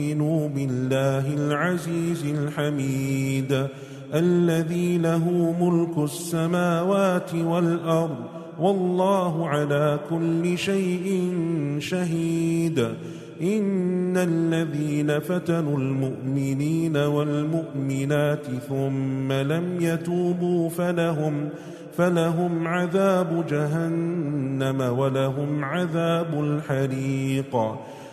يؤمنوا بالله العزيز الحميد الذي له ملك السماوات والأرض والله على كل شيء شهيد إن الذين فتنوا المؤمنين والمؤمنات ثم لم يتوبوا فلهم فلهم عذاب جهنم ولهم عذاب الحريق